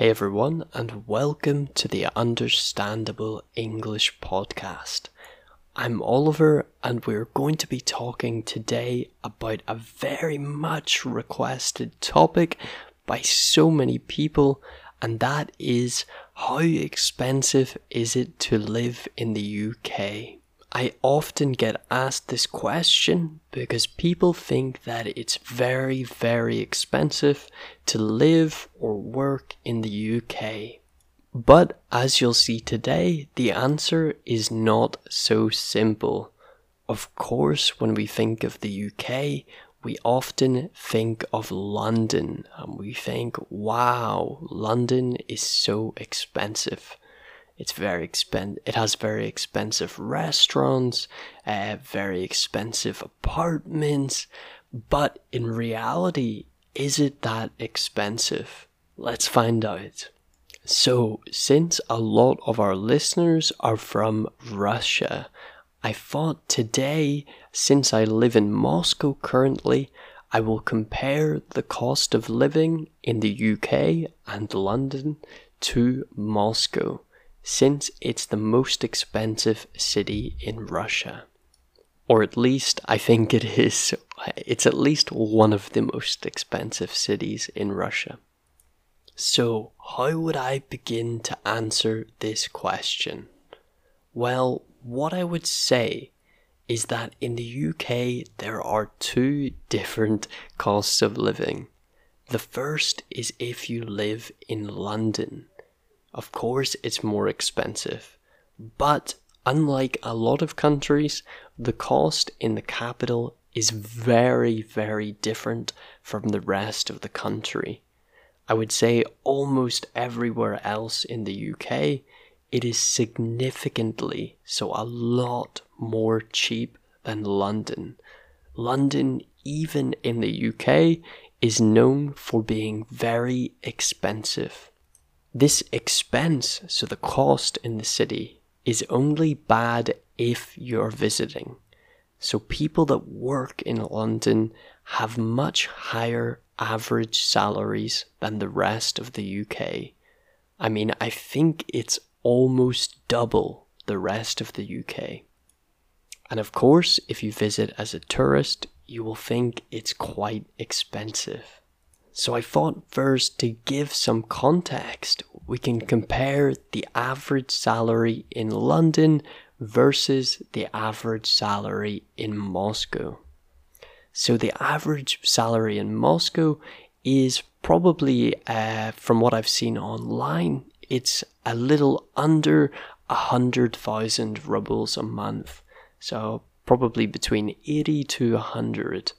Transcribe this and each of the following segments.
Hey everyone, and welcome to the Understandable English podcast. I'm Oliver, and we're going to be talking today about a very much requested topic by so many people, and that is how expensive is it to live in the UK? I often get asked this question because people think that it's very, very expensive to live or work in the UK. But as you'll see today, the answer is not so simple. Of course, when we think of the UK, we often think of London and we think, wow, London is so expensive. It's very expen. It has very expensive restaurants, uh, very expensive apartments. But in reality, is it that expensive? Let's find out. So, since a lot of our listeners are from Russia, I thought today, since I live in Moscow currently, I will compare the cost of living in the UK and London to Moscow since it's the most expensive city in Russia. Or at least I think it is. It's at least one of the most expensive cities in Russia. So, how would I begin to answer this question? Well, what I would say is that in the UK there are two different costs of living. The first is if you live in London. Of course, it's more expensive, but unlike a lot of countries, the cost in the capital is very, very different from the rest of the country. I would say almost everywhere else in the UK, it is significantly, so a lot more cheap than London. London, even in the UK, is known for being very expensive. This expense, so the cost in the city, is only bad if you're visiting. So people that work in London have much higher average salaries than the rest of the UK. I mean, I think it's almost double the rest of the UK. And of course, if you visit as a tourist, you will think it's quite expensive. So I thought first to give some context, we can compare the average salary in London versus the average salary in Moscow. So the average salary in Moscow is probably, uh, from what I've seen online, it's a little under a hundred thousand rubles a month. So probably between 80 to 100.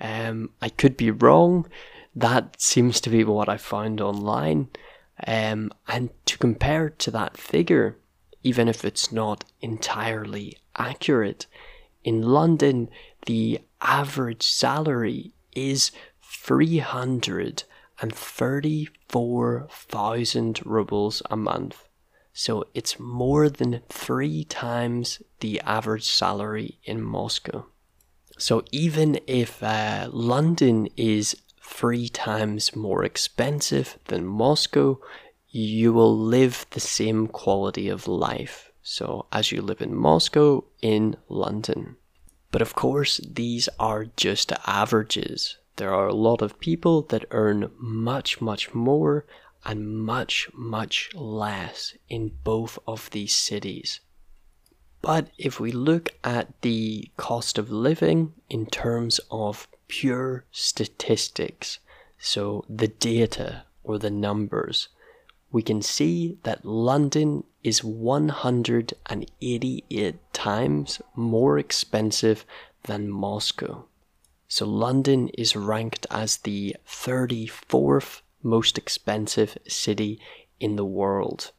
Um, I could be wrong, that seems to be what I found online. Um, and to compare to that figure, even if it's not entirely accurate, in London, the average salary is 334,000 rubles a month. So it's more than three times the average salary in Moscow. So even if uh, London is three times more expensive than Moscow, you will live the same quality of life. So, as you live in Moscow, in London. But of course, these are just averages. There are a lot of people that earn much, much more and much, much less in both of these cities. But if we look at the cost of living in terms of pure statistics, so the data or the numbers, we can see that London is 188 times more expensive than Moscow. So London is ranked as the 34th most expensive city in the world,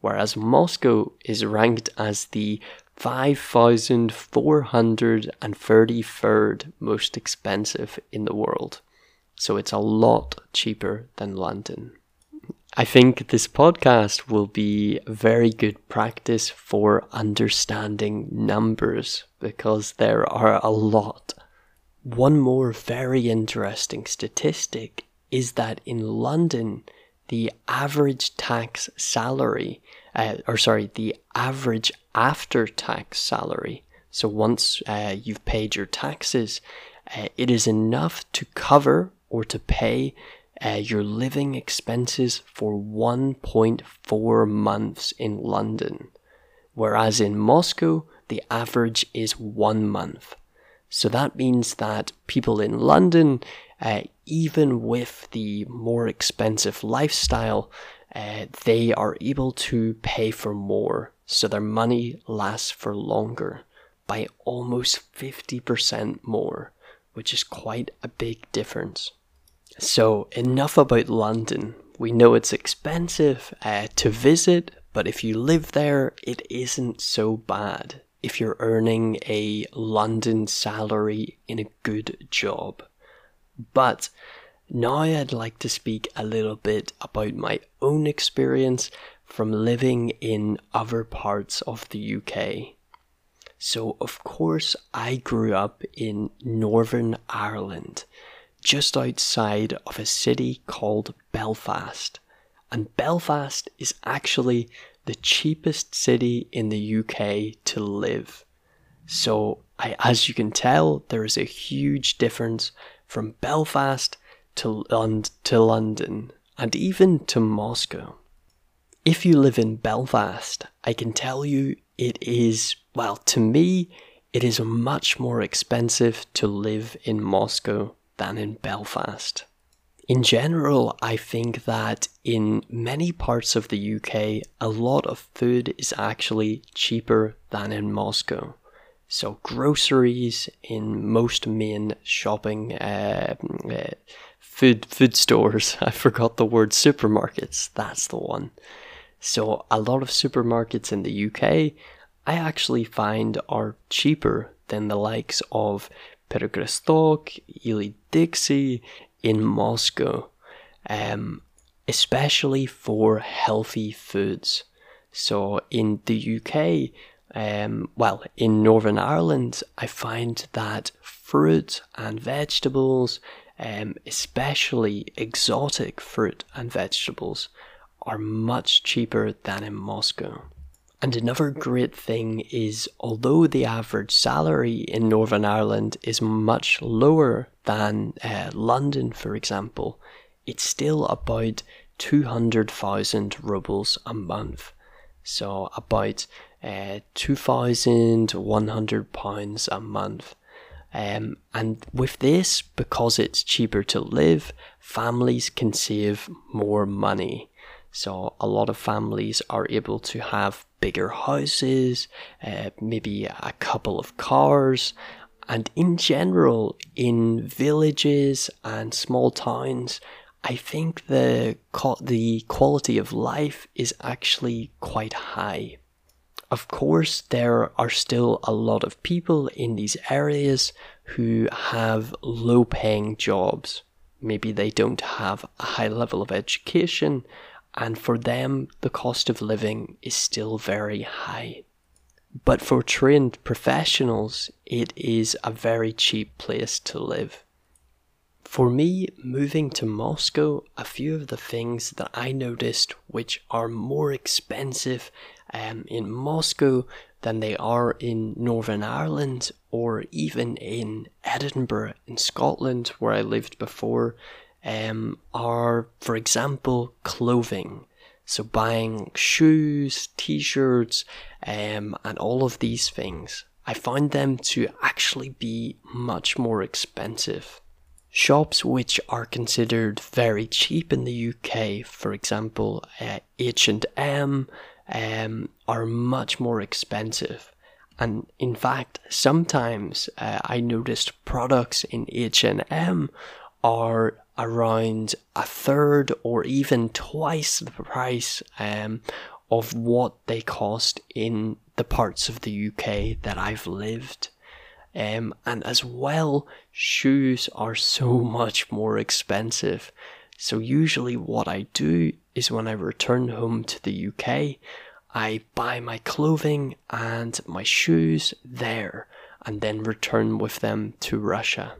whereas Moscow is ranked as the 5,433rd most expensive in the world. So it's a lot cheaper than London. I think this podcast will be very good practice for understanding numbers because there are a lot. One more very interesting statistic is that in London, the average tax salary, uh, or sorry, the average after tax salary. So once uh, you've paid your taxes, uh, it is enough to cover or to pay uh, your living expenses for 1.4 months in London, whereas in Moscow, the average is one month. So that means that people in London, uh, even with the more expensive lifestyle, uh, they are able to pay for more, so their money lasts for longer by almost 50% more, which is quite a big difference. So, enough about London. We know it's expensive uh, to visit, but if you live there, it isn't so bad if you're earning a London salary in a good job. But now I'd like to speak a little bit about my own experience from living in other parts of the UK. So, of course, I grew up in Northern Ireland just outside of a city called Belfast. And Belfast is actually the cheapest city in the UK to live. So, I, as you can tell, there is a huge difference from Belfast to, Lond- to London and even to Moscow. If you live in Belfast, I can tell you it is, well, to me, it is much more expensive to live in Moscow than in Belfast. In general, I think that in many parts of the UK, a lot of food is actually cheaper than in Moscow. So, groceries in most main shopping uh, uh, food food stores. I forgot the word supermarkets. That's the one. So, a lot of supermarkets in the UK, I actually find are cheaper than the likes of Perekrestok, Ili Dixie in Moscow, um, especially for healthy foods. So in the UK, um, well, in Northern Ireland, I find that fruit and vegetables, um, especially exotic fruit and vegetables, are much cheaper than in Moscow. And another great thing is, although the average salary in Northern Ireland is much lower than uh, London, for example, it's still about 200,000 rubles a month. So about uh, 2,100 pounds a month. Um, and with this, because it's cheaper to live, families can save more money. So a lot of families are able to have bigger houses, uh, maybe a couple of cars, and in general, in villages and small towns, I think the the quality of life is actually quite high. Of course, there are still a lot of people in these areas who have low paying jobs. Maybe they don't have a high level of education and for them, the cost of living is still very high. But for trained professionals, it is a very cheap place to live. For me, moving to Moscow, a few of the things that I noticed which are more expensive um, in Moscow than they are in Northern Ireland or even in Edinburgh in Scotland, where I lived before, um, are, for example, clothing. So buying shoes, t-shirts, um, and all of these things. I find them to actually be much more expensive. Shops which are considered very cheap in the UK, for example, uh, H&M, um, are much more expensive. And in fact, sometimes uh, I noticed products in H&M are around a third or even twice the price um, of what they cost in the parts of the UK that I've lived. Um, and as well, shoes are so much more expensive. So, usually, what I do is when I return home to the UK, I buy my clothing and my shoes there and then return with them to Russia.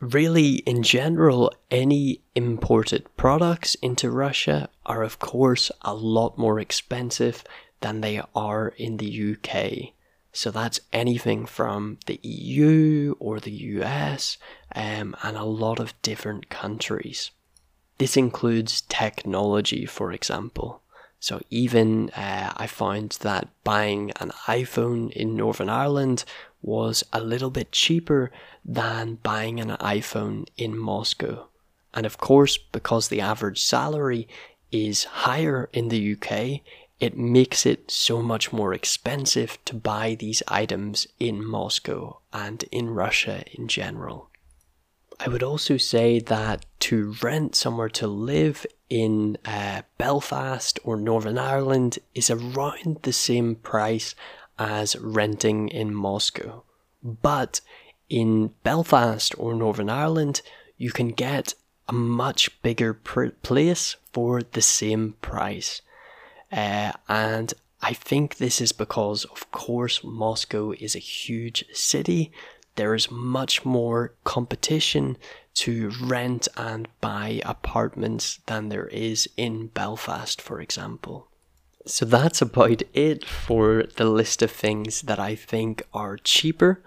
really, in general, any imported products into Russia are, of course, a lot more expensive than they are in the UK. So that's anything from the EU or the US um, and a lot of different countries. This includes technology, for example. So even uh, I found that buying an iPhone in Northern Ireland was a little bit cheaper than buying an iPhone in Moscow. And of course, because the average salary is higher in the UK, it makes it so much more expensive to buy these items in Moscow and in Russia in general. I would also say that to rent somewhere to live in uh, Belfast or Northern Ireland is around the same price as renting in Moscow. But in Belfast or Northern Ireland, you can get a much bigger place for the same price. Uh, and I think this is because, of course, Moscow is a huge city. There is much more competition to rent and buy apartments than there is in Belfast, for example. So that's about it for the list of things that I think are cheaper.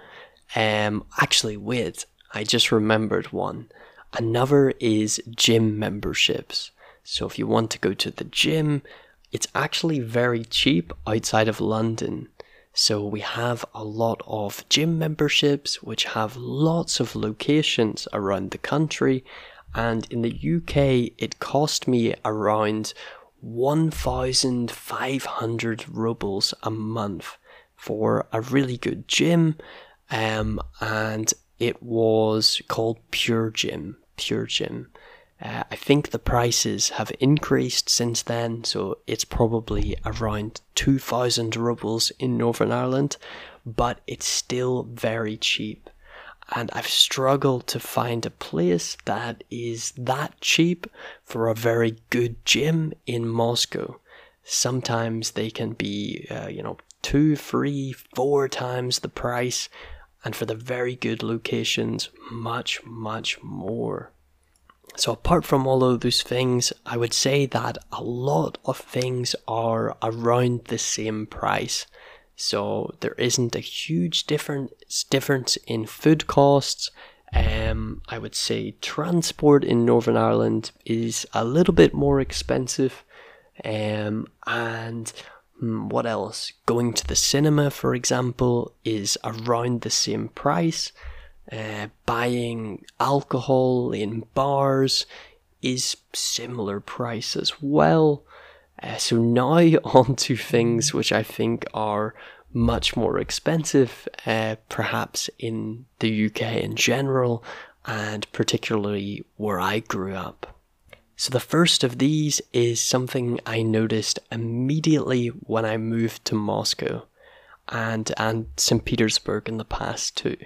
Um, actually, wait, I just remembered one. Another is gym memberships. So if you want to go to the gym, it's actually very cheap outside of London. So we have a lot of gym memberships which have lots of locations around the country. And in the UK, it cost me around 1,500 rubles a month for a really good gym. Um, and it was called Pure Gym. Pure Gym. Uh, I think the prices have increased since then, so it's probably around 2,000 rubles in Northern Ireland, but it's still very cheap. And I've struggled to find a place that is that cheap for a very good gym in Moscow. Sometimes they can be, uh, you know, two, three, four times the price, and for the very good locations, much, much more. So, apart from all of those things, I would say that a lot of things are around the same price. So, there isn't a huge difference difference in food costs. Um, I would say transport in Northern Ireland is a little bit more expensive. Um, and hmm, what else? Going to the cinema, for example, is around the same price. Uh, buying alcohol in bars is similar price as well. Uh, so now on to things which I think are much more expensive, uh, perhaps in the UK in general, and particularly where I grew up. So the first of these is something I noticed immediately when I moved to Moscow and and St. Petersburg in the past too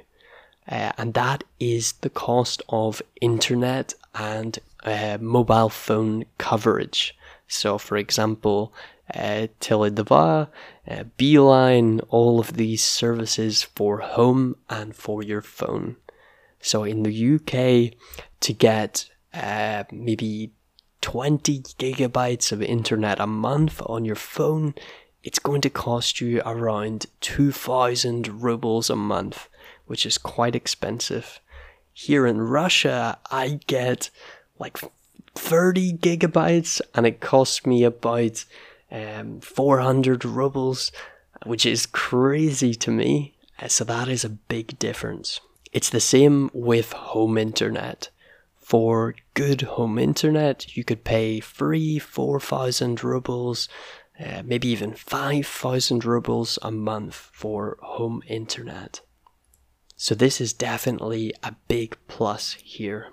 uh, and that is the cost of internet and uh, mobile phone coverage. So, for example, uh, Tele2, uh, Beeline, all of these services for home and for your phone. So, in the UK, to get uh, maybe 20 gigabytes of internet a month on your phone, it's going to cost you around 2000 rubles a month which is quite expensive. Here in Russia, I get like 30 gigabytes and it costs me about um, 400 rubles, which is crazy to me. Uh, so that is a big difference. It's the same with home internet. For good home internet, you could pay three, four thousand rubles, uh, maybe even five thousand rubles a month for home internet. So this is definitely a big plus here.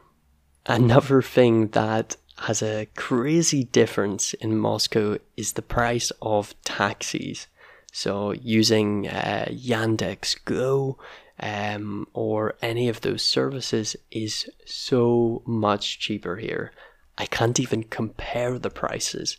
Another thing that has a crazy difference in Moscow is the price of taxis. So using uh, Yandex Go um, or any of those services is so much cheaper here. I can't even compare the prices.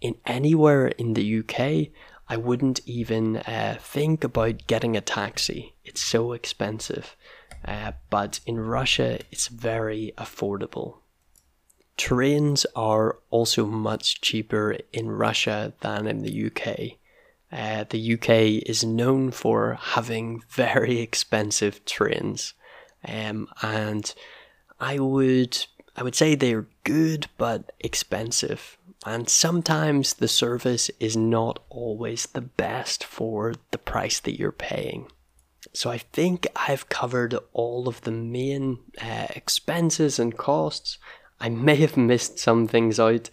In anywhere in the UK, I wouldn't even uh, think about getting a taxi. It's so expensive. uh, but in Russia it's very affordable. Trains are also much cheaper in Russia than in the UK. Uh, the UK is known for having very expensive trains, um, and I would I would say they're good but expensive, and sometimes the service is not always the best for the price that you're paying. So I think I've covered all of the main uh, expenses and costs. I may have missed some things out.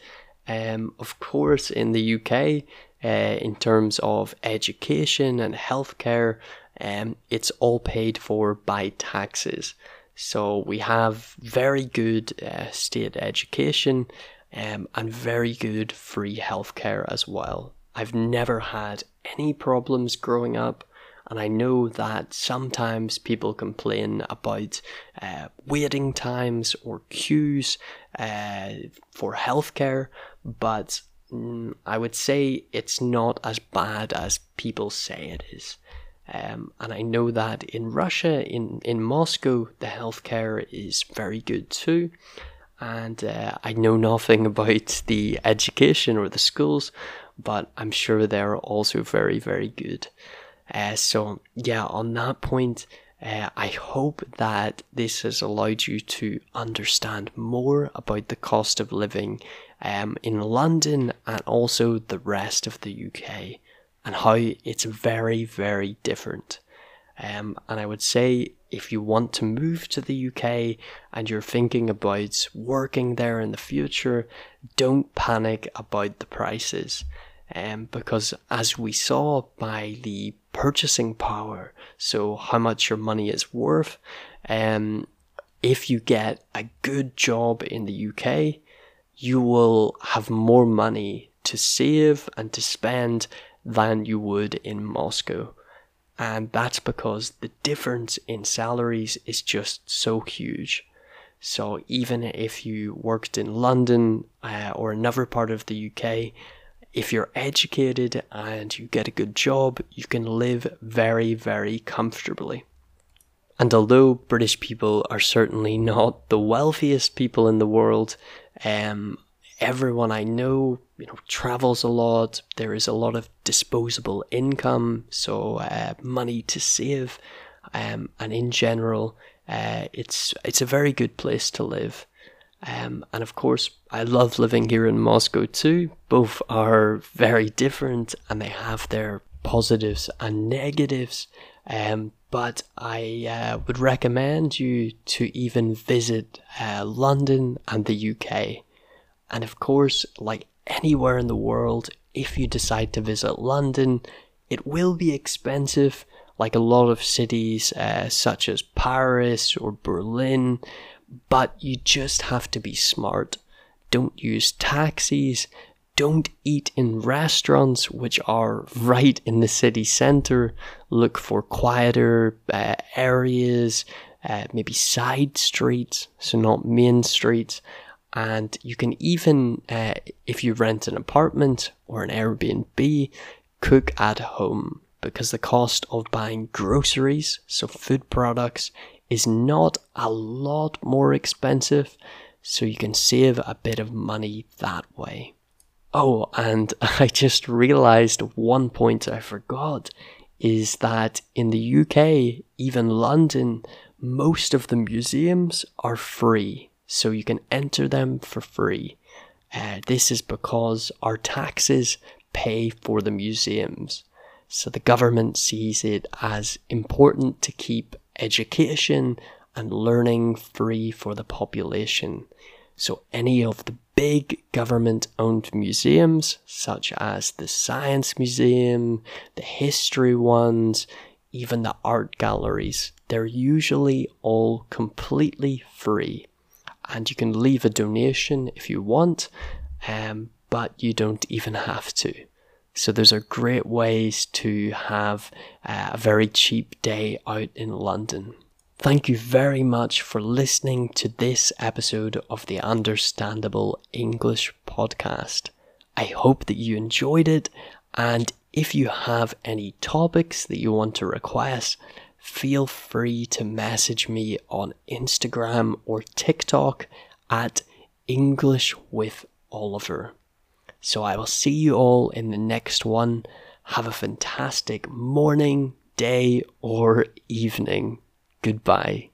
Um, of course, in the UK, uh, in terms of education and healthcare, um, it's all paid for by taxes. So we have very good uh, state education um, and very good free healthcare as well. I've never had any problems growing up and I know that sometimes people complain about uh, waiting times or queues uh, for healthcare, but mm, I would say it's not as bad as people say it is. Um, and I know that in Russia, in, in Moscow, the healthcare is very good too. And uh, I know nothing about the education or the schools, but I'm sure they're also very, very good. Uh, so, yeah, on that point, uh, I hope that this has allowed you to understand more about the cost of living um, in London and also the rest of the UK and how it's very, very different. Um, and I would say if you want to move to the UK and you're thinking about working there in the future, don't panic about the prices. Um, because as we saw by the purchasing power, so how much your money is worth. Um, if you get a good job in the UK, you will have more money to save and to spend than you would in Moscow. And that's because the difference in salaries is just so huge. So even if you worked in London uh, or another part of the UK, if you're educated and you get a good job, you can live very, very comfortably. And although British people are certainly not the wealthiest people in the world, um, everyone I know, you know, travels a lot. There is a lot of disposable income, so uh, money to save, um, and in general, uh, it's it's a very good place to live. Um, and of course, I love living here in Moscow too. Both are very different and they have their positives and negatives. Um, but I uh, would recommend you to even visit uh, London and the UK. And of course, like anywhere in the world, if you decide to visit London, it will be expensive, like a lot of cities uh, such as Paris or Berlin but you just have to be smart. Don't use taxis. Don't eat in restaurants which are right in the city center. Look for quieter uh, areas, uh, maybe side streets, so not main streets. And you can even, uh, if you rent an apartment or an Airbnb, cook at home because the cost of buying groceries, so food products, is not a lot more expensive, so you can save a bit of money that way. Oh, and I just realized one point I forgot is that in the UK, even London, most of the museums are free, so you can enter them for free. Uh, this is because our taxes pay for the museums. So the government sees it as important to keep education and learning free for the population. So, any of the big government owned museums, such as the Science Museum, the history ones, even the art galleries, they're usually all completely free. And you can leave a donation if you want, um, but you don't even have to. So those are great ways to have uh, a very cheap day out in London. Thank you very much for listening to this episode of the Understandable English podcast. I hope that you enjoyed it, and if you have any topics that you want to request, feel free to message me on Instagram or TikTok at English with Oliver. So I will see you all in the next one. Have a fantastic morning, day, or evening. Goodbye.